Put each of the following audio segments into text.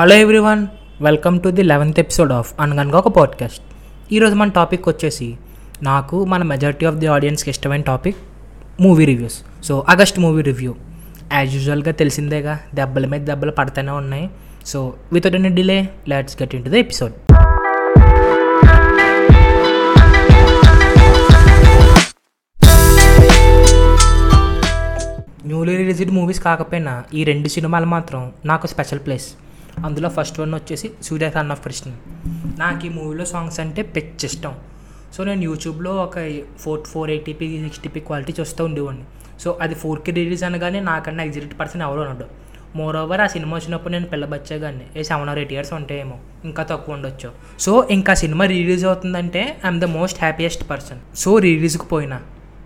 Hello everyone welcome to the eleventh episode of Anaganaga Oka podcast ఈరోజు మన topic వచ్చేసి నాకు మన మెజారిటీ ఆఫ్ ది ఆడియన్స్కి ఇష్టమైన topic movie reviews so August movie review as యూజువల్గా తెలిసిందేగా దెబ్బల మీద దెబ్బలు పడుతూనే ఉన్నాయి. So without any delay let's get in to the episode newly released movies కాకపోయినా ఈ రెండు సినిమాలు మాత్రం నాకు స్పెషల్ ప్లేస్ అందులో ఫస్ట్ వన్ వచ్చేసి సూర్య సన్ ఆఫ్ కృష్ణ నాకు ఈ మూవీలో సాంగ్స్ అంటే పిచ్చి ఇష్టం సో నేను యూట్యూబ్లో ఒక four four eighty p sixty p quality చూస్తూ ఉండేవాడిని. సో అది ఫోర్ కే రిలీజ్ అనగానే నాకన్నా ఎగ్జిట్ పర్సన్ ఎవరు ఉన్నాడు మోర్ ఓవర్ ఆ సినిమా వచ్చినప్పుడు నేను పిల్లబచ్చేగాన్ని a seven or eight years ఉంటాయేమో ఇంకా తక్కువ ఉండొచ్చు. సో ఇంకా సినిమా రిలీజ్ అవుతుందంటే I'm the most happiest person so రిలీజ్కి పోయినా.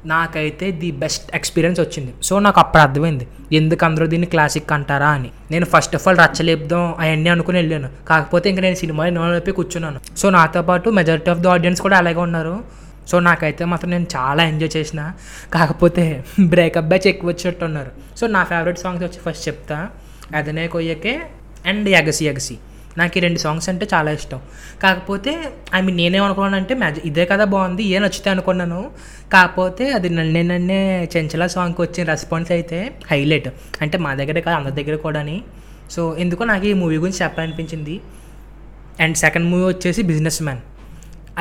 నాకైతే ది బెస్ట్ ఎక్స్పీరియన్స్ వచ్చింది. సో నాకు అప్పుడు అర్థమైంది. ఎందుకు అందరూ దీన్ని క్లాసిక్ అంటారా అని. నేను ఫస్ట్ ఆఫ్ ఆల్ రచ్చలేపుదాం అవన్నీ అనుకుని వెళ్ళాను. కాకపోతే ఇంకా నేను సినిమా వైపు కూర్చున్నాను. సో నాతో పాటు మెజారిటీ ఆఫ్ ది ఆడియన్స్ కూడా అలాగే ఉన్నారు. సో నాకైతే మాత్రం నేను చాలా ఎంజాయ్ చేసిన. కాకపోతే బ్రేకప్ బ్యాచ్ ఎక్కువ వచ్చినట్టు ఉన్నారు సో నా ఫేవరెట్ సాంగ్స్ వచ్చి ఫస్ట్ చెప్తా. అదనే కొయ్యకే అండ్ ఎగసి ఎగసి. నాకు ఈ రెండు సాంగ్స్ అంటే చాలా ఇష్టం. కాకపోతే ఐ మీన్ నేనేమనుకున్నానంటే మ్యాజ్ ఇదే కదా బాగుంది ఏ నచ్చితే అనుకున్నాను. కాకపోతే అది నన్నే నన్నే చెంచల సాంగ్కి వచ్చిన రెస్పాన్స్ అయితే హైలైట్. అంటే మా దగ్గర కాదు అందరి దగ్గర కూడాని. సో ఎందుకో నాకు ఈ మూవీ గురించి చెప్పాలనిపించింది. అండ్ సెకండ్ మూవీ వచ్చేసి business man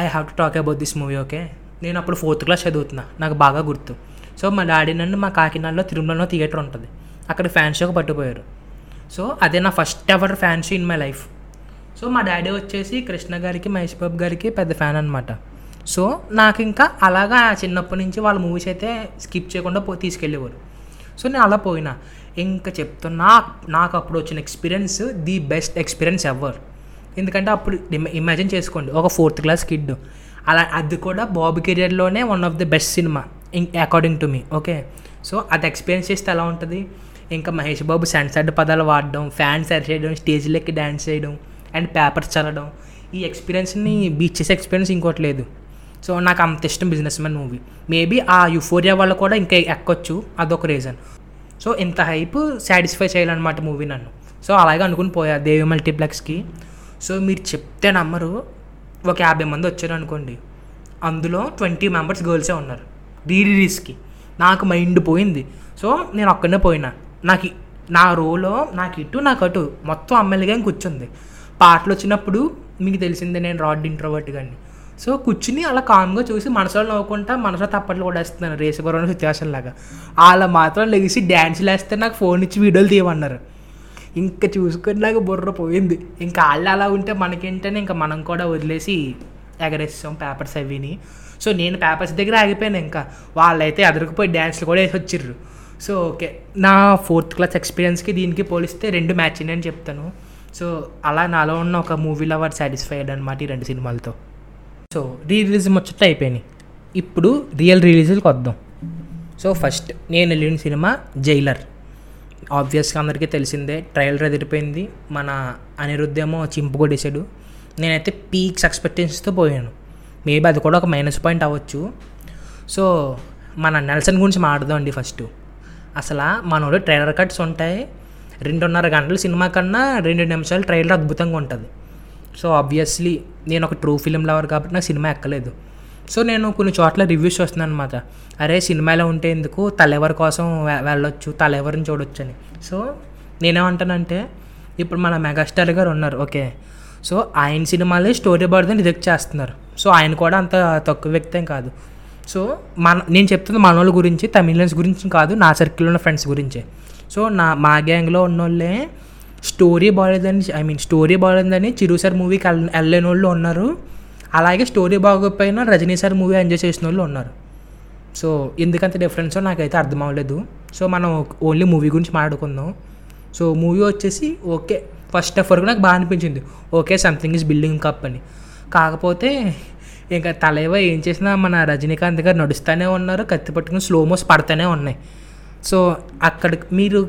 I have to talk about this movie okay నేను అప్పుడు ఫోర్త్ క్లాస్ చదువుతున్నా నాకు బాగా గుర్తు. సో మా డాడీ నన్ను మా కాకినాడలో తిరుమలలో థియేటర్ ఉంటుంది. అక్కడ ఫ్యాన్ షోకి పట్టుపోయారు సో అదే నా first ever fan show in my life so మా డాడీ వచ్చేసి కృష్ణ గారికి మహేష్ బాబు గారికి పెద్ద ఫ్యాన్ అనమాట సో నాకు ఇంకా అలాగా చిన్నప్పటి నుంచి వాళ్ళ మూవీస్ అయితే స్కిప్ చేయకుండా పో తీసుకెళ్ళేవారు. సో నేను అలా పోయినా. ఇంకా చెప్తున్నా నాకు అప్పుడు వచ్చిన experience the best experience ever. ఎందుకంటే అప్పుడు ఇమాజిన్ చేసుకోండి ఒక ఫోర్త్ క్లాస్ కిడ్. అలా అది కూడా బాబు కెరియర్లోనే one of the best cinema according to me okay? So అది ఎక్స్పీరియన్స్ చేస్తే ఎలా ఉంటుంది? ఇంకా మహేష్ బాబు సెన్సర్డ్ పదాలు వాడడం ఫ్యాన్స్ చేయడం స్టేజ్లోకి డ్యాన్స్ చేయడం అండ్ పేపర్స్ చదవడం. ఈ ఎక్స్పీరియన్స్ని బీచ్ చేసే ఎక్స్పీరియన్స్ ఇంకోటి లేదు. సో నాకు అంత ఇష్టం బిజినెస్ మ్యాన్ మూవీ. మేబీ ఆ యుఫోరియా వల్ల కూడా ఇంకా ఎక్కొచ్చు అదొక రీజన్. సో ఇంత హైప్ సాటిస్ఫై చేయాలన్నమాట మూవీ నన్ను. సో అలాగే అనుకుని పోయా దేవి మల్టీప్లెక్స్కి. సో మీరు చెప్తే నమ్మరు ఒక యాభై మంది వచ్చారు అనుకోండి. అందులో ట్వంటీ మెంబర్స్ గర్ల్సే ఉన్నారు రీ నాకు మైండ్ పోయింది. సో నేను ఒక్కడనే పోయినా. నాకు నా రోలో నాకు ఇటు నాకు అటు మొత్తం అమ్మాయిలుగా కూర్చుంది. పాటలు వచ్చినప్పుడు మీకు తెలిసిందే నేను రాడ్ ఇంట్రోవర్ట్ కానీ సో కూర్చుని అలా కామ్గా చూసి మనసులో నవ్వుకుంటా మనసులో తప్పట్లు కూడా వేస్తున్నాను రేసుగురం సిచ్యువేషన్ లాగా అలా మాత్రం లెగిసి డ్యాన్స్లు వేస్తే నాకు ఫోన్ ఇచ్చి వీడియోలు తీయమన్నారు. ఇంకా చూసుకొని నాకు బుర్ర పోయింది. ఇంకా వాళ్ళు అలా ఉంటే మనకేంటనే ఇంకా మనం కూడా వదిలేసి ఎగరేస్తాం పేపర్స్ అవిని. సో నేను పేపర్స్ దగ్గర ఆగిపోయాను ఇంకా. వాళ్ళైతే ఎదురుకుపోయి డ్యాన్స్లు కూడా వేసి వచ్చిర్రు. సో ఓకే నా ఫోర్త్ క్లాస్ ఎక్స్పీరియన్స్కి దీనికి పోలిస్తే రెండు మ్యాచ్ అని చెప్తాను. సో అలా నాలో ఉన్న ఒక మూవీ లవర్ సాటిస్ఫైడ్ అనమాట ఈ రెండు సినిమాలతో. సో రీ రిలీజ్ ముచ్చట అయిపోయినాయి. ఇప్పుడు రియల్ రిలీజ్కి వద్దాం. సో ఫస్ట్ నేను వెళ్ళిన సినిమా జైలర్ ఆబ్వియస్గా అందరికీ తెలిసిందే ట్రైలర్ ఎదిరిపోయింది. మన అనిరుద్ధేమో చింపు కొట్టేశాడు. నేనైతే పీక్స్ ఎక్స్పెక్టేషన్స్తో పోయాను. మేబీ అది కూడా ఒక మైనస్ పాయింట్ అవ్వచ్చు. సో మన నెల్సన్ గురించి మాట్లాడదాం అండి ఫస్ట్ అసలు మనోడు ట్రైలర్ కట్స్ ఉంటాయి. రెండున్నర గంటల సినిమా కన్నా రెండు నిమిషాలు ట్రైలర్ అద్భుతంగా ఉంటుంది. సో ఆబ్వియస్లీ నేను ఒక ట్రూ ఫిలిం లవర్ కాబట్టి నాకు సినిమా ఎక్కలేదు. సో నేను కొన్ని చోట్ల రివ్యూస్ వస్తున్నాను అనమాట అరే సినిమాలో ఉంటే ఎందుకు తలెవరి కోసం వెళ్ళొచ్చు తలెవరిని చూడొచ్చు అని సో నేనేమంటానంటే ఇప్పుడు మన మెగాస్టార్ గారు ఉన్నారు ఓకే. సో ఆయన సినిమాలే స్టోరీ బర్డ్ని రిజెక్ట్ చేస్తున్నారు. సో ఆయన కూడా అంత తక్కువ వ్యక్తే కాదు. సో మన నేను చెప్తుంది మన వాళ్ళ గురించి తమిళన్స్ గురించి కాదు నా సర్కిల్లో ఉన్న ఫ్రెండ్స్ గురించే. సో నా మా గ్యాంగ్లో ఉన్నోళ్ళే స్టోరీ బాగాలేదని ఐ మీన్ స్టోరీ బాగాలేదని చిరు సార్ మూవీకి వెళ్ళ వెళ్ళలేని వాళ్ళు ఉన్నారు. అలాగే స్టోరీ బాగోకపోయినా రజనీ సార్ మూవీ ఎంజాయ్ చేసిన వాళ్ళు ఉన్నారు. సో ఎందుకంత డిఫరెన్సో నాకైతే అర్థం అవ్వలేదు. సో మనం ఓన్లీ మూవీ గురించి మాట్లాడుకుందాం. సో మూవీ వచ్చేసి ఓకే ఫస్ట్ ఆఫ్ వరకు నాకు బాగా అనిపించింది. Okay something is building up అని. కాకపోతే ఇంకా తలైవ ఏం చేసినా మన రజనీకాంత్ గారు నడుస్తూనే ఉన్నారు కత్తి పట్టుకుని స్లోమోస్ పడుతూనే ఉన్నాయి. సో అక్కడ మీరు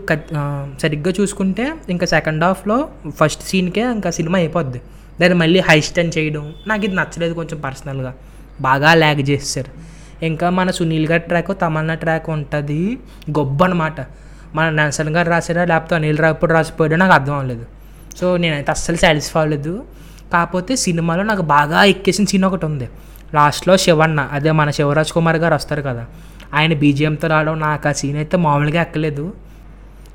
సరిగ్గా చూసుకుంటే ఇంకా సెకండ్ హాఫ్లో ఫస్ట్ సీన్కే ఇంకా సినిమా అయిపోద్ది. దాన్ని మళ్ళీ హై స్టన్ చేయడం నాకు ఇది నచ్చలేదు కొంచెం పర్సనల్గా బాగా ల్యాగ్ చేస్తారు ఇంకా మన సునీల్ గారి ట్రాక్ తమన్నా ట్రాక్ ఉంటుంది. గొప్ప అనమాట మన నెల్సన్ గారు రాసారా లేకపోతే అనిల్ రాపుడు రాసిపోయాడో నాకు అర్థం అవ్వలేదు. సో నేనైతే అస్సలు సాటిస్ఫై అవ్వలేదు. కాకపోతే సినిమాలో నాకు బాగా ఎక్కేసిన సీన్ ఒకటి ఉంది. లాస్ట్లో శివన్న అదే మన శివరాజ్ కుమార్ గారు వస్తారు కదా. ఆయన బీజిఎంతో రావడం నాకు ఆ సీన్ అయితే మామూలుగా ఎక్కలేదు.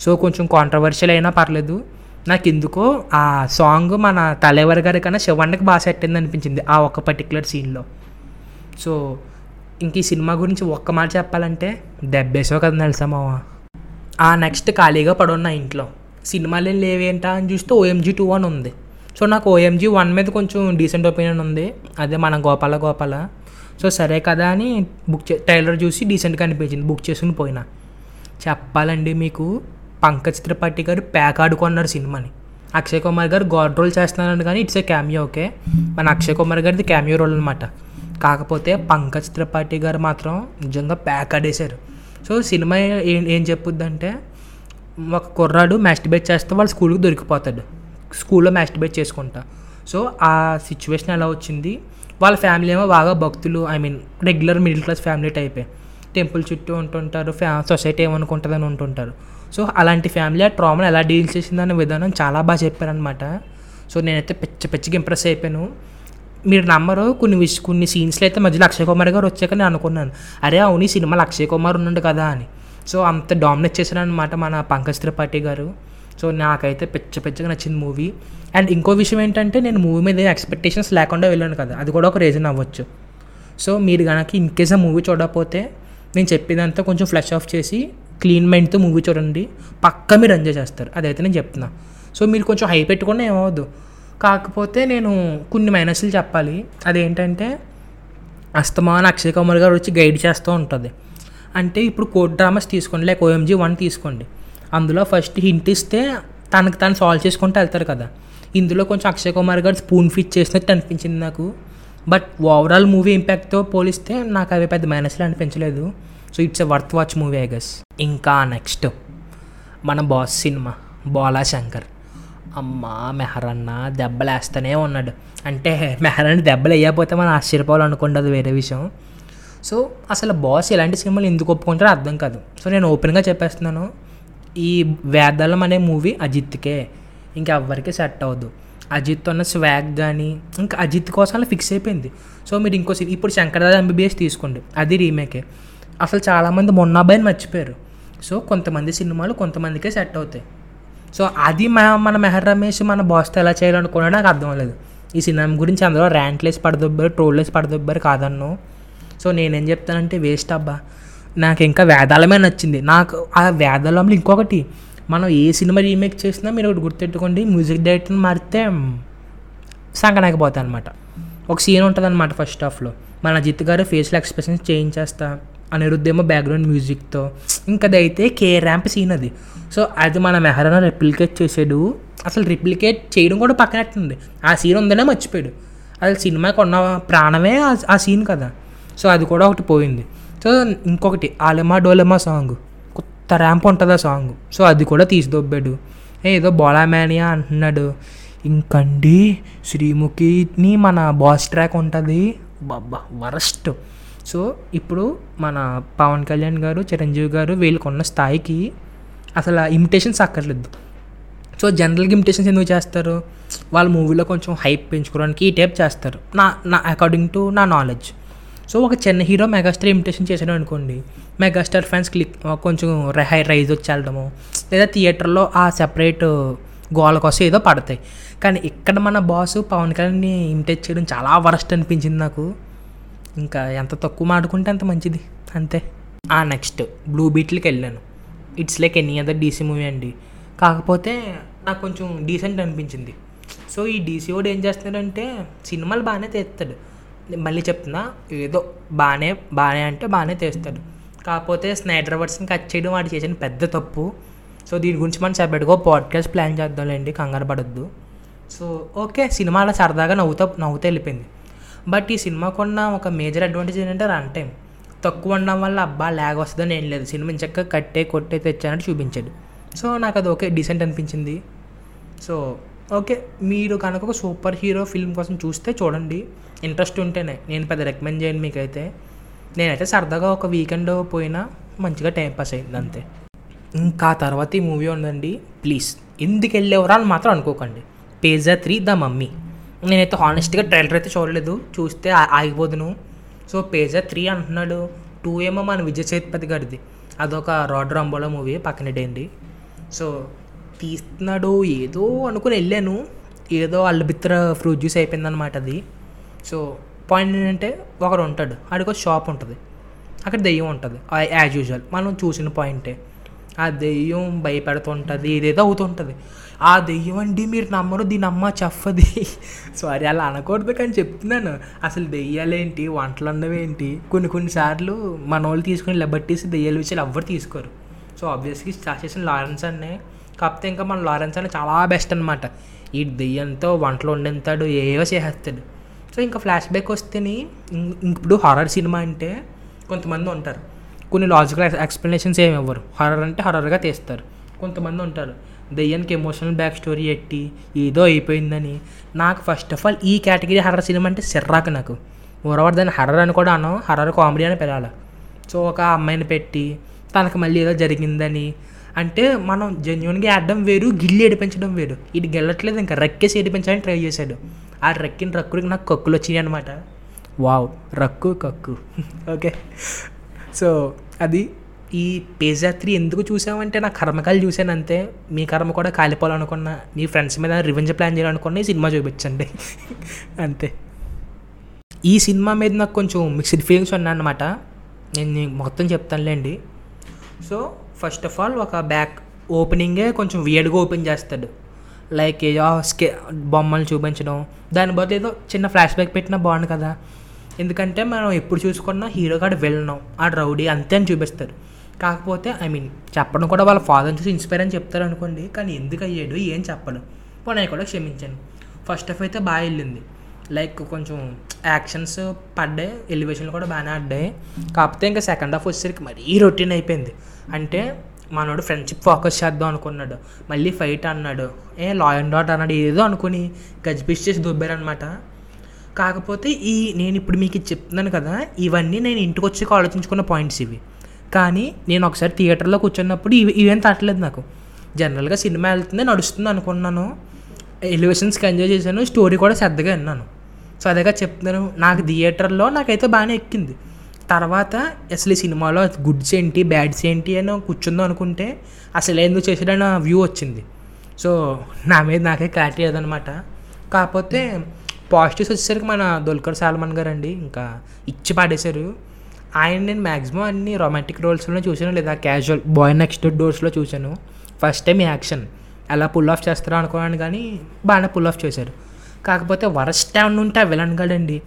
సో కొంచెం కాంట్రవర్షియల్ అయినా పర్లేదు. నాకు ఎందుకో ఆ సాంగ్ మన తలేవర్ గారి కన్నా శివన్నకి బాగా సెట్ అయింది అనిపించింది ఆ ఒక్క పర్టికులర్ సీన్లో సో ఇంక ఈ సినిమా గురించి ఒక్క మాట చెప్పాలంటే దెబ్బేసో కదా తెలుసా మావా? ఆ నెక్స్ట్ ఖాళీగా పడున్న ఇంట్లో. సినిమాలు లేవేంటా అని చూస్తే ఓఎంజీ టూ అని ఉంది. సో నాకు ఓఎంజీ వన్ మీద కొంచెం డీసెంట్ ఒపీనియన్ ఉంది. అదే మన గోపాల గోపాల. సో సరే కదా అని బుక్ చే ట్రైలర్ చూసి డీసెంట్గా అనిపించింది. బుక్ చేసుకుని పోయినా. చెప్పాలండి మీకు పంకజ్ త్రిపాఠి గారు ప్యాక్ ఆడుకున్నారు సినిమాని. అక్షయ్ కుమార్ గారు గాడ్ రోల్ చేస్తున్నారని కానీ ఇట్స్ ఏ క్యామియో ఓకే మన అక్షయ్ కుమార్ గారిది క్యామియో రోల్ అనమాట కాకపోతే పంకజ్ త్రిపాఠి గారు మాత్రం నిజంగా ప్యాక్ ఆడేశారు. సో సినిమా ఏం ఏం చెప్పుద్దంటే ఒక కుర్రాడు మ్యాస్టిబేట్ చేస్తే వాళ్ళు స్కూల్కి దొరికిపోతాడు. స్కూల్లో మ్యాస్టిబేట్ చేసుకుంటా. సో ఆ సిచ్యువేషన్ ఎలా వచ్చింది? వాళ్ళ ఫ్యామిలీ ఏమో బాగా భక్తులు I mean regular middle class family టైపే టెంపుల్ చుట్టూ ఉంటుంటారు ఫ్యా సొసైటీ ఏమనుకుంటుందని ఉంటుంటారు. సో అలాంటి ఫ్యామిలీ ఆ ట్రామాను ఎలా డీల్ చేసిందనే విధానం చాలా బాగా చెప్పారనమాట సో నేనైతే పిచ్చి పిచ్చికి ఇంప్రెస్ అయిపోయాను. మీరు నమ్మరు కొన్ని విష్ కొన్ని సీన్స్లో అయితే మధ్యలో అక్షయ్ కుమార్ గారు వచ్చాక నేను అనుకున్నాను అరే అవును ఈ సినిమాలో అక్షయ్ కుమార్ ఉన్నాడు కదా అని. సో అంత డామినేట్ చేశారనమాట మన పంకజ్ త్రిపాఠి గారు. సో నాకైతే పిచ్చ పిచ్చగా నచ్చింది మూవీ. అండ్ ఇంకో విషయం ఏంటంటే నేను మూవీ మీద ఎక్స్పెక్టేషన్స్ లేకుండా వెళ్ళాను కదా అది కూడా ఒక రీజన్ అవ్వచ్చు. సో మీరు కనుక ఇన్ కేస్ ఆ మూవీ చూడకపోతే నేను చెప్పేదంతా కొంచెం ఫ్లష్ ఆఫ్ చేసి క్లీన్ మైండ్తో మూవీ చూడండి. పక్క మీరు ఎంజాయ్ చేస్తారు. అదైతే నేను చెప్తున్నా. సో మీరు కొంచెం హై పెట్టుకున్నా ఏమవద్దు కాకపోతే నేను కొన్ని మైనస్లు చెప్పాలి. అదేంటంటే అస్తమాన్ అక్షయ్ కుమార్ గారు వచ్చి గైడ్ చేస్తూ ఉంటుంది. అంటే ఇప్పుడు కోర్ట్ డ్రామాస్ తీసుకోండి లేక ఓఎంజీ వన్ తీసుకోండి. అందులో ఫస్ట్ హింట్ ఇస్తే తనకు తను సాల్వ్ చేసుకుంటూ వెళ్తారు కదా. ఇందులో కొంచెం అక్షయ్ కుమార్ గారు స్పూన్ ఫిట్ చేసినట్టు అనిపించింది నాకు. బట్ ఓవరాల్ మూవీ ఇంపాక్ట్తో పోలిస్తే నాకు అవి పెద్ద మైనస్లు అనిపించలేదు. So it's a worth watch movie I guess ఇంకా నెక్స్ట్ మన బాస్ సినిమా బోలా శంకర్ అమ్మా మెహరన్న దెబ్బలేస్తూనే ఉన్నాడు. అంటే మెహరన్న దెబ్బలు వేయకపోతే మనం ఆశ్చర్యపోవాలనుకోండి అది వేరే విషయం. సో అసలు బాస్ ఇలాంటి సినిమాలు ఎందుకు ఒప్పుకుంటారో అర్థం కాదు. సో నేను ఓపెన్గా చెప్పేస్తున్నాను. ఈ వేదాలం అనే మూవీ అజిత్కే. ఇంకా ఎవ్వరికి సెట్ అవ్వదు. అజిత్ ఉన్న స్వాగ్ కానీ ఇంకా అజిత్ కోసం అలా ఫిక్స్ అయిపోయింది. సో మీరు ఇంకో సి- ఇప్పుడు శంకరదాద ఎంబీబీఎస్ తీసుకోండి. అది రీమేకే. అసలు చాలామంది మొన్న అబ్బాయిని మర్చిపోయారు. సో కొంతమంది సినిమాలు కొంతమందికే సెట్ అవుతాయి. సో అది మన మన మెహర్ రమేష్ మన బాస్తో ఎలా చేయాలనుకున్నాడో నాకు అర్థం లేదు ఈ సినిమా గురించి అందులో ర్యాంట్లేసి పడదొబ్బారు ట్రోల్లేసి పడదొబ్బారు కాదన్ను. సో నేనేం చెప్తానంటే వేస్ట్ అబ్బా. నాకు ఇంకా వేదాలమే నచ్చింది. నాకు ఆ వేదాలంలో ఇంకొకటి మనం ఏ సినిమా రీమేక్ చేసినా మీరు ఒకటి గుర్తెట్టుకోండి మ్యూజిక్ డైరెక్టర్ని మారితే సంకనాకపోతాయి అనమాట ఒక సీన్ ఉంటుంది అనమాట ఫస్ట్ హాఫ్లో మన అజిత్ గారు ఫేషియల్ ఎక్స్ప్రెషన్స్ చేయించేస్తా చేస్తా అనిరుద్ధ్ ఏమో బ్యాక్గ్రౌండ్ మ్యూజిక్తో ఇంకా అయితే కే ర్యాంప్ సీన్ అది. సో అది మన మెహరాన రెప్లికేట్ చేసాడు. అసలు రిప్లికేట్ చేయడం కూడా పక్కనట్టుంది ఆ సీన్ ఉందనే మర్చిపోయాడు. అసలు సినిమాకి ఉన్న ప్రాణమే ఆ సీన్ కదా. సో అది కూడా ఒకటి పోయింది. సో ఇంకొకటి ఆలెమా డోలెమా సాంగ్. కొత్త ర్యాంప్ ఉంటుంది ఆ సాంగ్. సో అది కూడా తీసిదొబ్బాడు. ఏదో బోలామేనియా అంటున్నాడు. ఇంకండి శ్రీముఖిని మన బాస్ ట్రాక్ ఉంటుంది. బాబా వరస్ట్. సో ఇప్పుడు మన పవన్ కళ్యాణ్ గారు చిరంజీవి గారు వీళ్ళకి ఉన్న స్థాయికి అసలు ఇమిటేషన్స్ అక్కర్లేదు. సో జనరల్గా ఇమిటేషన్స్ ఎందుకు చేస్తారు? వాళ్ళ మూవీలో కొంచెం హైప్ పెంచుకోవడానికి ఈ టైప్ చేస్తారు. నా నా అకార్డింగ్ టు నా నాలెడ్జ్ సో ఒక చిన్న హీరో మెగాస్టార్ ఇమిటేషన్ చేశాడు అనుకోండి. మెగాస్టార్ ఫ్యాన్స్ క్లిక్ కొంచెం హై రైజ్ వచ్చి వెళ్ళడము. లేదా థియేటర్లో ఆ సెపరేట్ గోల కోసం ఏదో పడతాయి. కానీ ఇక్కడ మన బాస్ పవన్ కళ్యాణ్ని ఇమిటేట్ చేయడం చాలా వరస్ట్ అనిపించింది నాకు. ఇంకా ఎంత తక్కువ మాడుకుంటే అంత మంచిది. అంతే. ఆ నెక్స్ట్ బ్లూ బీట్లకి వెళ్ళాను. It's like any other DC movie అండి. కాకపోతే నాకు కొంచెం డీసెంట్ అనిపించింది. సో ఈ డీసీ వాడు ఏం చేస్తున్నాడంటే సినిమాలు బాగానే తీస్తాడు. మళ్ళీ చెప్తున్నా ఏదో బాగానే బాగానే అంటే బాగానే తీస్తాడు కాకపోతే స్నైడర్ వర్డ్స్ని కట్ చేయడం వాడు చేసిన పెద్ద తప్పు. సో దీని గురించి మనం సెపరేట్గా పాడ్కాస్ట్ ప్లాన్ చేద్దాంలేండి కంగారు పడద్దు. సో ఓకే సినిమా అలా సరదాగా నవ్వుతా నవ్వుతూ వెళ్ళిపోయింది. బట్ ఈ సినిమాకు ఉన్న ఒక మేజర్ అడ్వాంటేజ్ ఏంటంటే రన్ టైం తక్కువ ఉండడం వల్ల అబ్బా ల్యాగ్ వస్తుందని ఏం లేదు. సినిమా చక్కగా కట్టే కొట్టే తెచ్చానని చూపించాడు. సో నాకు అది ఓకే డీసెంట్ అనిపించింది. సో ఓకే మీరు కనుక ఒక సూపర్ హీరో ఫిల్మ్ కోసం చూస్తే చూడండి. ఇంట్రెస్ట్ ఉంటేనే. నేను పెద్ద రికమెండ్ చేయను మీకైతే. నేనైతే సరదాగా ఒక వీకెండ్ పోయినా మంచిగా టైం పాస్ అయింది అంతే. ఇంకా తర్వాత ఈ మూవీ ఉందండి. ప్లీజ్. ఎందుకు వెళ్ళేవరా అని మాత్రం అనుకోకండి. Pizza three the mummy. నేనైతే హానెస్ట్గా ట్రైలర్ అయితే చూడలేదు. చూస్తే ఆగిపోదును. సో పేజా త్రీ అంటున్నాడు. టూ ఏమో మన విజయ్ సేతుపతి గారిది. అదొక రాడ్ రంబోలా మూవీ పక్కనడేండి సో తీస్తున్నాడు ఏదో అనుకుని వెళ్ళాను. ఏదో అల్లబిత్ర ఫ్రూట్ జ్యూస్ అయిపోయిందనమాట అది. సో పాయింట్ ఏంటంటే ఒకడు ఉంటాడు. ఆడికి ఒక షాప్ ఉంటుంది. అక్కడ దెయ్యం ఉంటుంది. యాజ్ యూజువల్ మనం చూసిన పాయింటే ఆ దెయ్యం భయపెడుతుంటుంది ఏదేదో అవుతుంటుంది. ఆ దెయ్యం అండి మీరు నమ్మరు దీని అమ్మ చెప్పది. సారీ అలా అనకూడదు కానీ చెప్తున్నాను. అసలు దెయ్యాలేంటి? వంటలు అన్నవేంటి? కొన్ని కొన్నిసార్లు మన వాళ్ళు తీసుకుని లెబర్టీస్ దెయ్యాలు విషయాలు ఎవ్వరు తీసుకోరు. సో ఆబ్వియస్లీ స్టార్ట్ చేసిన లారెన్స్ అన్నే. కాకపోతే ఇంకా మన లారెన్స్ అనే చాలా బెస్ట్ అనమాట ఈ దెయ్యంతో వంటలు వండేస్తాడు ఏవో చేసేస్తాడు. సో ఇంకా ఫ్లాష్ బ్యాక్ వస్తేని ఇం- ఇప్పుడు హారర్ సినిమా అంటే కొంతమంది ఉంటారు. కొన్ని లాజికల్ ఎక్స్ప్లెనేషన్స్ ఏమి ఇవ్వరు. హర్రర్ అంటే హర్రర్గా తీస్తారు. కొంతమంది ఉంటారు. దెయ్యానికి ఎమోషనల్ బ్యాక్ స్టోరీ ఎట్టి ఏదో అయిపోయిందని. నాకు ఫస్ట్ ఆఫ్ ఆల్ ఈ కేటగిరీ హర్రర్ సినిమా అంటే సిర్రాకు నాకు. ఓవర్ దాన్ని హర్రర్ అని కూడా అనం హర్రర్ కామెడీ అని పిలాలి సో ఒక అమ్మాయిని పెట్టి తనకు మళ్ళీ ఏదో జరిగిందని అంటే మనం జెన్యున్గా ఆడడం వేరు గిల్లి ఏడిపించడం వేరు. ఇది గెల్లట్లేదు ఇంకా రెక్కేసి ఏడిపించాలని ట్రై చేశాడు. ఆ రెక్కిన రక్కుడికి నాకు కక్కులు వచ్చినాయి అనమాట వావ్ రక్కు కక్కు. ఓకే. సో అది ఈ పేజా త్రీ ఎందుకు చూసామంటే నా కర్మకాలు చూశాను అంతే. మీ కర్మ కూడా కాలిపోవాలనుకున్నా మీ ఫ్రెండ్స్ మీద రివెంజ్ ప్లాన్ చేయాలనుకున్నా ఈ సినిమా చూపించండి. అంతే. ఈ సినిమా మీద నాకు కొంచెం మిక్స్డ్ ఫీలింగ్స్ ఉన్నాయన్నమాట. నేను మొత్తం చెప్తానులేండి. సో ఫస్ట్ ఆఫ్ ఆల్ ఒక బ్యాక్ ఓపెనింగే కొంచెం వియర్డ్గా ఓపెన్ చేస్తాడు. లైక్ ఏదో స్కే బొమ్మలు చూపించడం. దాని బదులు ఏదో చిన్న ఫ్లాష్ బ్యాక్ పెట్టినా బాగుండు కదా. ఎందుకంటే మనం ఎప్పుడు చూసుకున్నా హీరో కాడ వెళ్ళినాం. ఆ రౌడీ అంతే అని చూపిస్తారు కాకపోతే ఐ మీన్ చెప్పడం కూడా వాళ్ళ ఫాదర్ చూసి ఇన్స్పైర్ అని చెప్తారు అనుకోండి. కానీ ఎందుకు అయ్యాడు? ఏం చెప్పడు? పోనీ కూడా క్షమించాను ఫస్ట్ ఆఫ్ అయితే బాగా వెళ్ళింది. లైక్ కొంచెం యాక్షన్స్ పడ్డాయి. ఎలివేషన్లు కూడా బాగానే ఆడ్డాయి కాకపోతే ఇంకా సెకండ్ హాఫ్ వచ్చేసరికి మరీ రొటీన్ అయిపోయింది. అంటే మనోడు ఫ్రెండ్షిప్ ఫోకస్ చేద్దాం అనుకున్నాడు. మళ్ళీ ఫైట్ అన్నాడు. ఏ లా అండ్ అన్నాడు. ఏదో అనుకుని గజిపిష్ చేసి దుబ్బారనమాట కాకపోతే ఈ నేను ఇప్పుడు మీకు ఇది చెప్తున్నాను కదా ఇవన్నీ నేను ఇంటికి వచ్చి ఆలోచించుకున్న పాయింట్స్ ఇవి. కానీ నేను ఒకసారి థియేటర్లో కూర్చున్నప్పుడు ఇవి ఇవేం తట్టలేదు నాకు. జనరల్గా సినిమా వెళ్తుంది నడుస్తుంది అనుకున్నాను. ఎలివేషన్స్కి ఎంజాయ్ చేశాను స్టోరీ కూడా శ్రద్ధగా విన్నాను. సో అదేగా చెప్తున్నాను నాకు థియేటర్లో నాకైతే బాగానే ఎక్కింది. తర్వాత అసలు ఈ సినిమాలో గుడ్స్ ఏంటి బ్యాడ్స్ ఏంటి అని కూర్చుందాం అనుకుంటే అసలు ఎందుకు చేసాడని వ్యూ వచ్చింది. సో నా మీద నాకే క్లారిటీ లేదనమాట కాకపోతే పాజిటివ్స్ వచ్చేసరికి మన దుల్కర్ సాల్మన్ గారు అండి ఇంకా ఇచ్చి పాడేశారు. ఆయన నేను మ్యాక్సిమం అన్ని రొమాంటిక్ రోల్స్లో చూసాను లేదా క్యాజువల్ బాయ్ నెక్స్ట్ డోర్స్లో చూశాను. ఫస్ట్ టైం యాక్షన్ ఎలా పుల్ ఆఫ్ చేస్తారో అనుకున్నాను కానీ బాగానే పుల్ ఆఫ్ చేశారు. కాకపోతే వరస్ట్ ఏమన్నా ఉంటే ఆ విలన్ గడండి.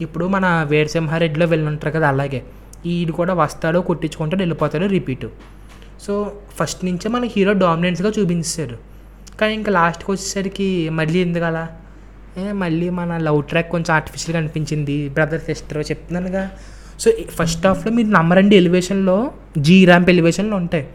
ఇప్పుడు మన వేరసింహారెడ్డిలో వెళ్ళి ఉంటారు కదా అలాగే. ఈడు కూడా వస్తాడు కొట్టించుకుంటాడు వెళ్ళిపోతాడు రిపీట్. సో ఫస్ట్ నుంచే మన హీరో డామినెన్స్గా చూపించారు కానీ ఇంకా లాస్ట్కి వచ్చేసరికి మళ్ళీ ఎందుకు అలా? ఏ మళ్ళీ మన లవ్ ట్రాక్ కొంచెం ఆర్టిఫిషియల్గా అనిపించింది బ్రదర్ సిస్టర్ చెప్తున్నానుగా. సో ఫస్ట్ హాఫ్లో మీరు నమ్మరండి ఎలివేషన్లో జీ ర్యాంప్ ఎలివేషన్లో ఉంటాయి.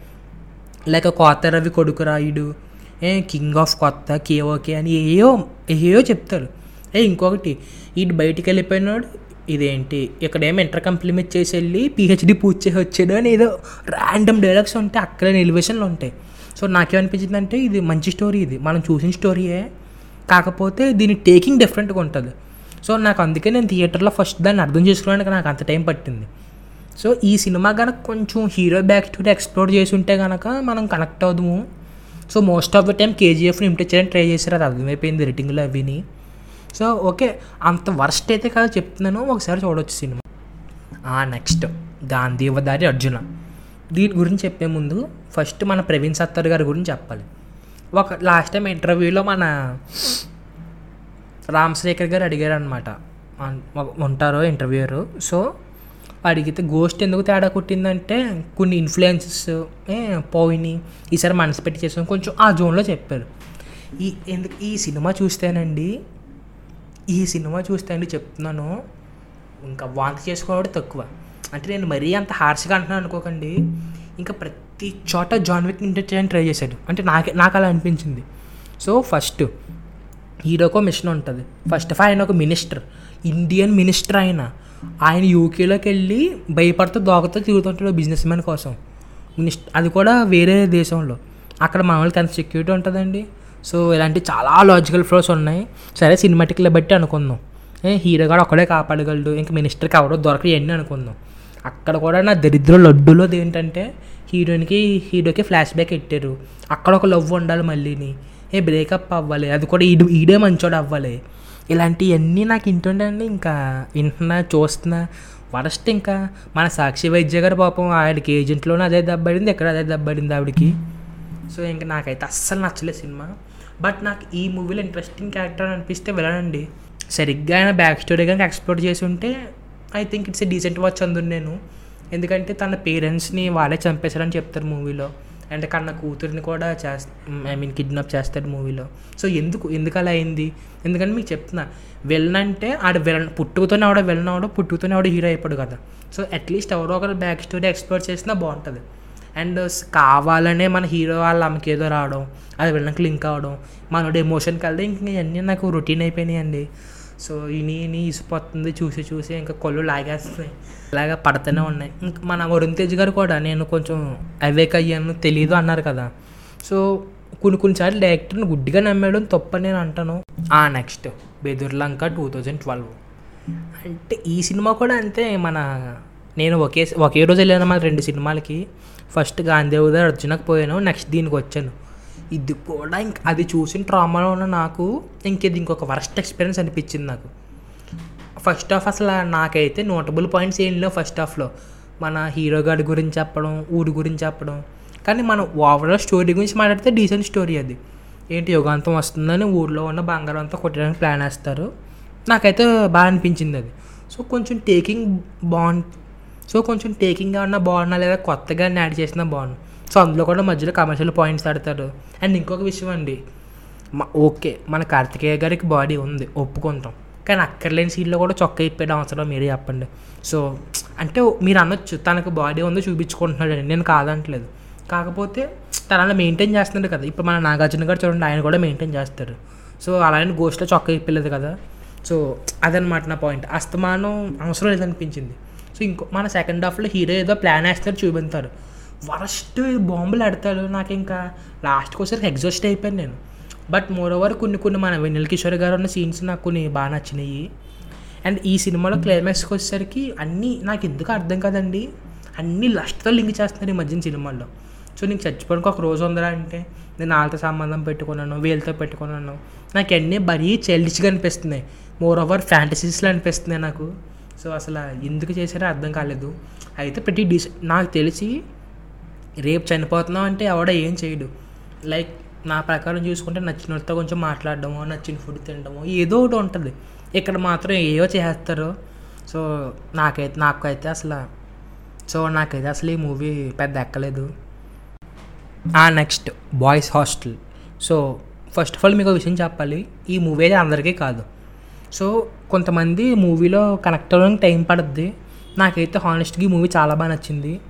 లైక్ కోత రవి కొడుకు రాయుడు ఏ కింగ్ ఆఫ్ కొత్త కేఓకే అని ఏయో ఏయో చెప్తారు. ఏ ఇంకొకటి ఇటు బయటికి వెళ్ళిపోయినాడు. ఇదేంటి? ఇక్కడేమో ఇంటర్ కంప్లిమెంట్ చేసి వెళ్ళి పిహెచ్డి పూర్తి చేసి వచ్చాడు అని ఏదో ర్యాండమ్ డైలాగ్స్ ఉంటాయి. అక్కడ ఎలివేషన్లు ఉంటాయి. సో నాకేమనిపించింది అంటే ఇది మంచి స్టోరీ ఇది. మనం చూసిన స్టోరీయే కాకపోతే దీని టేకింగ్ డిఫరెంట్గా ఉంటుంది. సో నాకు అందుకే నేను థియేటర్లో ఫస్ట్ దాన్ని అర్థం చేసుకోవడానికి నాకు అంత టైం పట్టింది. సో ఈ సినిమా కనుక కొంచెం హీరో బ్యాక్ స్టోరీ ఎక్స్ప్లోర్ చేసి ఉంటే కనుక మనం కనెక్ట్ అవుదాము. So most of the time కేజీఎఫ్ని imitate చేయడానికి ట్రై చేశారు. అది అర్థమైపోయింది రేటింగ్లో అవిని. సో ఓకే అంత వర్స్ట్ అయితే కదా చెప్తున్నాను ఒకసారి చూడవచ్చు సినిమా. నెక్స్ట్ గాంధీవదారి అర్జున. దీని గురించి చెప్పే ముందు ఫస్ట్ మన ప్రవీణ్ సత్తర్ గారి గురించి చెప్పాలి. ఒక లాస్ట్ టైం ఇంటర్వ్యూలో మన రామశేఖర్ గారు అడిగారు అనమాట ఉంటారో ఇంటర్వ్యూరు సో అడిగితే గోస్ట్ ఎందుకు తేడా కొట్టిందంటే కొన్ని ఇన్ఫ్లుయెన్సెస్ పోయినాయి ఈసారి మనసు పెట్టి చేసాం కొంచెం ఆ జోన్లో చెప్పారు. ఈ ఎందుకు ఈ సినిమా చూస్తేనండి ఈ సినిమా చూస్తే అండి చెప్తున్నాను ఇంకా వాంతి చేసుకోవడం తక్కువ. అంటే నేను మరీ అంత హార్ష్గా అంటున్నాను అనుకోకండి ఇంకా ప్రతి చోట జాన్ విక్ ఇంటర్ చేయడానికి ట్రై చేశాడు. అంటే నాకే నాకు అలా అనిపించింది. సో ఫస్ట్ హీరోకో మిషన్ ఉంటుంది. ఫస్ట్ ఆఫ్ ఆయన ఒక మినిస్టర్. ఇండియన్ మినిస్టర్ ఆయన. ఆయన యూకేలోకి వెళ్ళి భయపడుతూ దోగతో తిరుగుతుంటాడు బిజినెస్ మ్యాన్ కోసం. మినిస్టర్ అది కూడా వేరే దేశంలో. అక్కడ మామూలుగా ఎంత సెక్యూరిటీ ఉంటుందండి. సో ఇలాంటి చాలా లాజికల్ ఫ్లోస్ ఉన్నాయి. సరే సినిమాటిక్లో బట్టి అనుకుందాం. ఏ హీరో గారు ఒక్కడే కాపాడగలడు. ఇంకా మినిస్టర్కి ఎవరో దొరకడు ఇవన్నీ అనుకుందాం. అక్కడ కూడా నా దరిద్ర లడ్డులో ఏంటంటే హీరోయిన్కి హీరోకి ఫ్లాష్ బ్యాక్ పెట్టారు. అక్కడ ఒక లవ్ ఉండాలి మళ్ళీని. ఏ బ్రేకప్ అవ్వాలి. అది కూడా ఈడు ఈడే మంచోడు అవ్వాలి. ఇలాంటివన్నీ నాకు ఇంటుండండి ఇంకా వింటున్నా చూస్తున్నా. వరస్ట్ ఇంకా. మన సాక్షి వైద్య గారు పాపం ఆవిడకి ఏజెంట్లోనే అదే దెబ్బడింది ఎక్కడ అదే దెబ్బడింది ఆవిడకి. సో ఇంకా నాకైతే అస్సలు నచ్చలేదు సినిమా. బట్ నాకు ఈ మూవీలో ఇంట్రెస్టింగ్ క్యారెక్టర్ అనిపిస్తే వెళ్ళనండి. సరిగ్గా ఆయన బ్యాక్ స్టోరీ కనుక ఎక్స్ప్లోర్ చేసి ఉంటే I think it's a decent watch అందును నేను. ఎందుకంటే తన పేరెంట్స్ని వాళ్ళే చంపేశారని చెప్తారు మూవీలో. అండ్ కన్న కూతురిని కూడా చేస్త ఐ మీన్ కిడ్నాప్ చేస్తాడు మూవీలో. సో ఎందుకు ఎందుకు అలా అయింది? ఎందుకంటే మీకు చెప్తున్నా. వెళ్ళనంటే ఆడ వెళ్ళ పుట్టుకతోనే ఆవిడ విలన్ అవడం పుట్టుకతోనే ఆవిడ హీరో అయిపోడు కదా. సో అట్లీస్ట్ ఎవరో ఒకరు బ్యాక్ స్టోరీ ఎక్స్ప్లోర్ చేసినా బాగుంటుంది. అండ్ కావాలనే మన హీరో వాళ్ళ అమ్మకేదో ఏదో రావడం అది వెళ్ళినాక లింక్ అవ్వడం మనోడు ఎమోషన్కి వెళ్తే ఇంక ఇవన్నీ నాకు రొటీన్ అయిపోయినాయండి. సో ఇని ఇని ఇసిపోతుంది చూసి చూసి ఇంకా కొళ్ళు లాగేస్తున్నాయి. ఇలాగ పడుతూనే ఉన్నాయి. ఇంకా మన వరుణ్ తేజ్ గారు కూడా నేను కొంచెం అవేక్ అయ్యాను తెలియదు అన్నారు కదా. సో కొన్ని కొన్నిసార్లు డైరెక్టర్ని గుడ్డిగా నమ్మేయడం తప్పని నేను అంటాను. ఆ next Bedurulanka two thousand twelve అంటే ఈ సినిమా కూడా అంతే మన నేను ఒకే ఒకే రోజు వెళ్ళాను మా రెండు సినిమాలకి ఫస్ట్ గాంధీవుదా అర్జునకు పోయాను నెక్స్ట్ దీనికి వచ్చాను. ఇది కూడా ఇంక అది చూసిన ట్రామాలో ఉన్న నాకు ఇంక ఇది ఇంకొక వరస్ట్ ఎక్స్పీరియన్స్ అనిపించింది నాకు. ఫస్ట్ ఆఫ్ అసలు నాకైతే నోటబుల్ పాయింట్స్ ఏం లేవు ఫస్ట్ ఆఫ్లో మన హీరో గారి గురించి చెప్పడం ఊరి గురించి చెప్పడం. కానీ మనం ఓవరాల్ స్టోరీ గురించి మాట్లాడితే డీసెంట్ స్టోరీ అది. ఏంటి యుగాంతం వస్తుందని ఊర్లో ఉన్న బంగారం అంతా కొట్టడానికి ప్లాన్ వేస్తారు. నాకైతే బాగా అనిపించింది అది. సో కొంచెం టేకింగ్ బాగుంది సో కొంచెం టేకింగ్గా ఉన్న బాగున్నా లేదా కొత్తగా యాడ్ చేసినా బాగున్నా సో అందులో కూడా మధ్యలో కమర్షియల్ పాయింట్స్ ఆడతారు అండ్ ఇంకొక విషయం అండి ఓకే మన కార్తికేయ గారికి బాడీ ఉంది ఒప్పుకుంటాం. కానీ అక్కర్లేని సీన్లో కూడా చొక్కా ఇప్పేయడం అవసరం మీరే చెప్పండి. సో అంటే మీరు అనొచ్చు తనకు బాడీ ఉందో చూపించుకుంటున్నాడు నేను కాదంటలేదు. కాకపోతే తన అలా మెయింటైన్ చేస్తున్నాడు కదా. ఇప్పుడు మన నాగార్జున గారు చూడండి ఆయన కూడా మెయింటైన్ చేస్తారు. సో అలానే గోష్ట్లో చొక్కా ఇప్పలేదు కదా. సో అదనమాట నా పాయింట్ అస్తమానం అవసరం లేదనిపించింది. సో ఇంకో మన సెకండ్ హాఫ్లో హీరో ఏదో ప్లాన్ వేస్తారు చూపిస్తారు వరస్ట్ బాంబులు ఆడతాడు నాకు ఇంకా. లాస్ట్కి వచ్చేసరికి ఎగ్జాస్ట్ అయిపోయాను నేను. బట్ మోర్ ఓవర్ కొన్ని కొన్ని మన వెన్నెల కిషోర్ గారు ఉన్న సీన్స్ నాకు కొన్ని బాగా నచ్చినాయి. అండ్ ఈ సినిమాలో క్లైమాక్స్కి వచ్చేసరికి అన్నీ నాకు ఎందుకు అర్థం కదండి. అన్నీ లస్ట్తో లింక్ చేస్తున్నారు ఈ మధ్యన సినిమాల్లో. సో నీకు చచ్చిపోవడానికి ఒక రోజు ఉందరా అంటే నేను వాళ్ళతో సంబంధం పెట్టుకున్నాను వీళ్ళతో పెట్టుకున్నాను. నాకు అన్నీ మరీ చైల్డిష్గా అనిపిస్తున్నాయి. మోర్ ఓవర్ ఫ్యాంటసీస్లో అనిపిస్తున్నాయి నాకు. సో అసలు ఎందుకు చేశారో అర్థం కాలేదు. అయితే ప్రతి డిస్ నాకు తెలిసి రేపు చనిపోతున్నాం అంటే ఎవడ ఏం చేయడు. లైక్ నా ప్రకారం చూసుకుంటే నచ్చిన కొంచెం మాట్లాడడమో నచ్చిన ఫుడ్ తినడము ఏదో ఒకటి ఉంటుంది. ఇక్కడ మాత్రం ఏవో చేస్తారు. సో నాకైతే నాకైతే అసలు సో నాకైతే అసలు ఈ మూవీ పెద్ద ఎక్కలేదు. ఆ next boys hostel. So first of all మీకు ఒక విషయం చెప్పాలి. ఈ మూవీ అయితే అందరికీ కాదు. సో కొంతమంది మూవీలో కనెక్ట్ అవ్వడానికి టైం పడుద్ది. నాకైతే హానెస్ట్గా ఈ మూవీ చాలా బాగా నచ్చింది.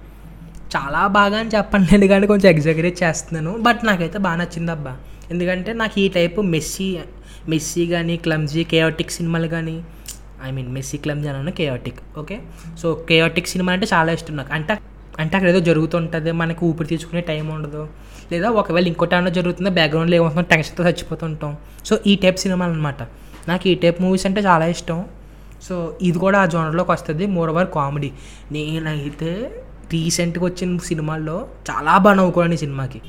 చాలా బాగా అని చెప్పండి కానీ కొంచెం ఎగ్జాగరేట్ చేస్తున్నాను. బట్ నాకైతే బాగా నచ్చింది అబ్బా. ఎందుకంటే నాకు ఈ టైప్ మెస్సీ మెస్సీ కానీ క్లమ్జీ కేయాటిక్ సినిమాలు కానీ ఐ మీన్ మెస్సీ క్లమ్జీ అన్నాను కేయాటిక్ ఓకే? సో కేయాటిక్ సినిమా అంటే చాలా ఇష్టం నాకు. అంటే అంటే అక్కడ ఏదో జరుగుతుంటుంది మనకి ఊపిరి తీసుకునే టైం ఉండదు. లేదా ఒకవేళ ఇంకోటి ఏమైనా జరుగుతుందో బ్యాక్గ్రౌండ్లో ఏమవుతుందో టెన్షన్తో చచ్చిపోతుంటాం. సో ఈ టైప్ సినిమాలు అనమాట నాకు ఈ టైప్ మూవీస్ అంటే చాలా ఇష్టం. సో ఇది కూడా ఆ జోనర్లోకి వస్తుంది. మోర్ ఓవర్ కామెడీ నేనైతే రీసెంట్గా వచ్చిన సినిమాల్లో చాలా బాగా నవ్వుకోండి ఈ సినిమాకి.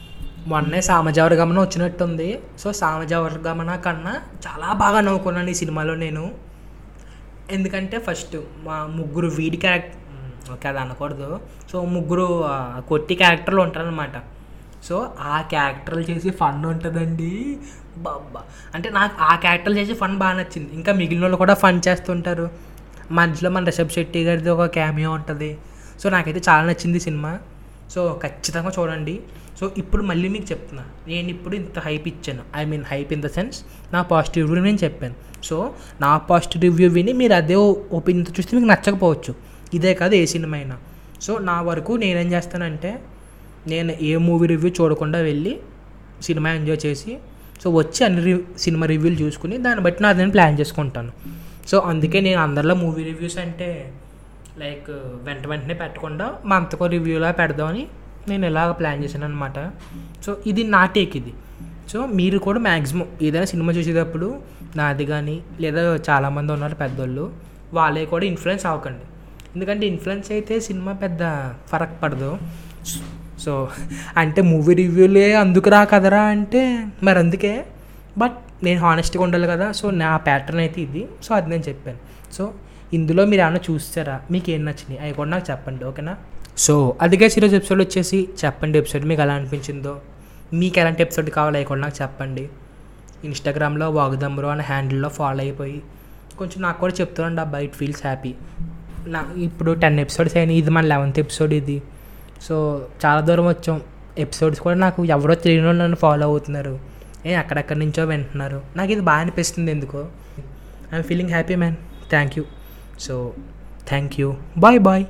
మొన్నే సామజావర గమన వచ్చినట్టుంది. సో సామజావర గమన కన్నా చాలా బాగా నవ్వుకున్నాను ఈ సినిమాలో నేను. ఎందుకంటే ఫస్ట్ మా ముగ్గురు వీడి క్యారెక్టర్ ఓకే అది అనకూడదు. సో ముగ్గురు కొట్టి క్యారెక్టర్లు ఉంటారనమాట సో ఆ క్యారెక్టర్లు చేసి ఫన్ ఉంటుందండి. బాబా అంటే నాకు ఆ క్యారెక్టర్లు చేసి ఫన్ బాగా నచ్చింది. ఇంకా మిగిలిన వాళ్ళు కూడా ఫన్ చేస్తుంటారు. మధ్యలో మన రిషబ్ శెట్టి గారిది ఒక క్యామియో ఉంటుంది. సో నాకైతే చాలా నచ్చింది సినిమా. సో ఖచ్చితంగా చూడండి. సో ఇప్పుడు మళ్ళీ మీకు చెప్తున్నా. నేను ఇప్పుడు ఇంత హైప్ ఇచ్చాను. I mean hype in the sense నా పాజిటివ్ రివ్యూ నేను చెప్పాను. సో నా పాజిటివ్ రివ్యూ విని మీరు అదే ఒపీనియన్తో చూస్తే మీకు నచ్చకపోవచ్చు. ఇదే కాదు ఏ సినిమా అయినా. సో నా వరకు నేనేం చేస్తానంటే నేను ఏ మూవీ రివ్యూ చూడకుండా వెళ్ళి సినిమా ఎంజాయ్ చేసి సో వచ్చి అన్ని రివ్ సినిమా రివ్యూలు చూసుకుని దాన్ని బట్టి నాది నేను ప్లాన్ చేసుకుంటాను. సో అందుకే నేను అందరిలో మూవీ రివ్యూస్ అంటే లైక్ వెంట వెంటనే పెట్టకుండా మంతకో రివ్యూలా పెడదామని నేను ఇలాగ ప్లాన్ చేశాను అనమాట సో ఇది నా టేక్ ఇది. సో మీరు కూడా మ్యాక్సిమం ఏదైనా సినిమా చూసేటప్పుడు నాది కానీ లేదా చాలామంది ఉన్నారు పెద్దోళ్ళు వాళ్ళే కూడా ఇన్ఫ్లుయెన్స్ అవ్వకండి. ఎందుకంటే ఇన్ఫ్లుయెన్స్ అయితే సినిమా పెద్ద ఫరక్ పడదు. సో అంటే మూవీ రివ్యూలే అందుకు రా కదరా అంటే మరి అందుకే. బట్ నేను హానెస్ట్గా ఉండాలి కదా సో నా ప్యాటర్న్ అయితే ఇది. సో అది నేను చెప్పాను. సో ఇందులో మీరు ఏమైనా చూస్తారా? మీకు ఏం నచ్చినాయి? అవి కూడా నాకు చెప్పండి ఓకేనా? సో అదిగే ఈరోజు ఎపిసోడ్ వచ్చేసి చెప్పండి ఎపిసోడ్ మీకు ఎలా అనిపించిందో. మీకు ఎలాంటి ఎపిసోడ్ కావాలో అవి కూడా నాకు చెప్పండి. ఇన్స్టాగ్రామ్లో వాగుదమ్మురు అనే హ్యాండిల్లో ఫాలో అయిపోయి. కొంచెం నాకు కూడా చెప్తున్నాండి ఆ బైట్ ఫీల్స్ హ్యాపీ నా ఇప్పుడు టెన్ ఎపిసోడ్స్ అయినాయి ఇది మన లెవెన్త్ ఎపిసోడ్ ఇది. సో చాలా దూరం వచ్చాం. ఎపిసోడ్స్ కూడా నాకు ఎవరో తెలియని వాళ్ళు నన్ను ఫాలో అవుతున్నారు. ఏ అక్కడక్కడి నుంచో వింటున్నారు. నాకు ఇది బాగా అనిపిస్తుంది ఎందుకో. I'm feeling happy man thank you so thank you bye bye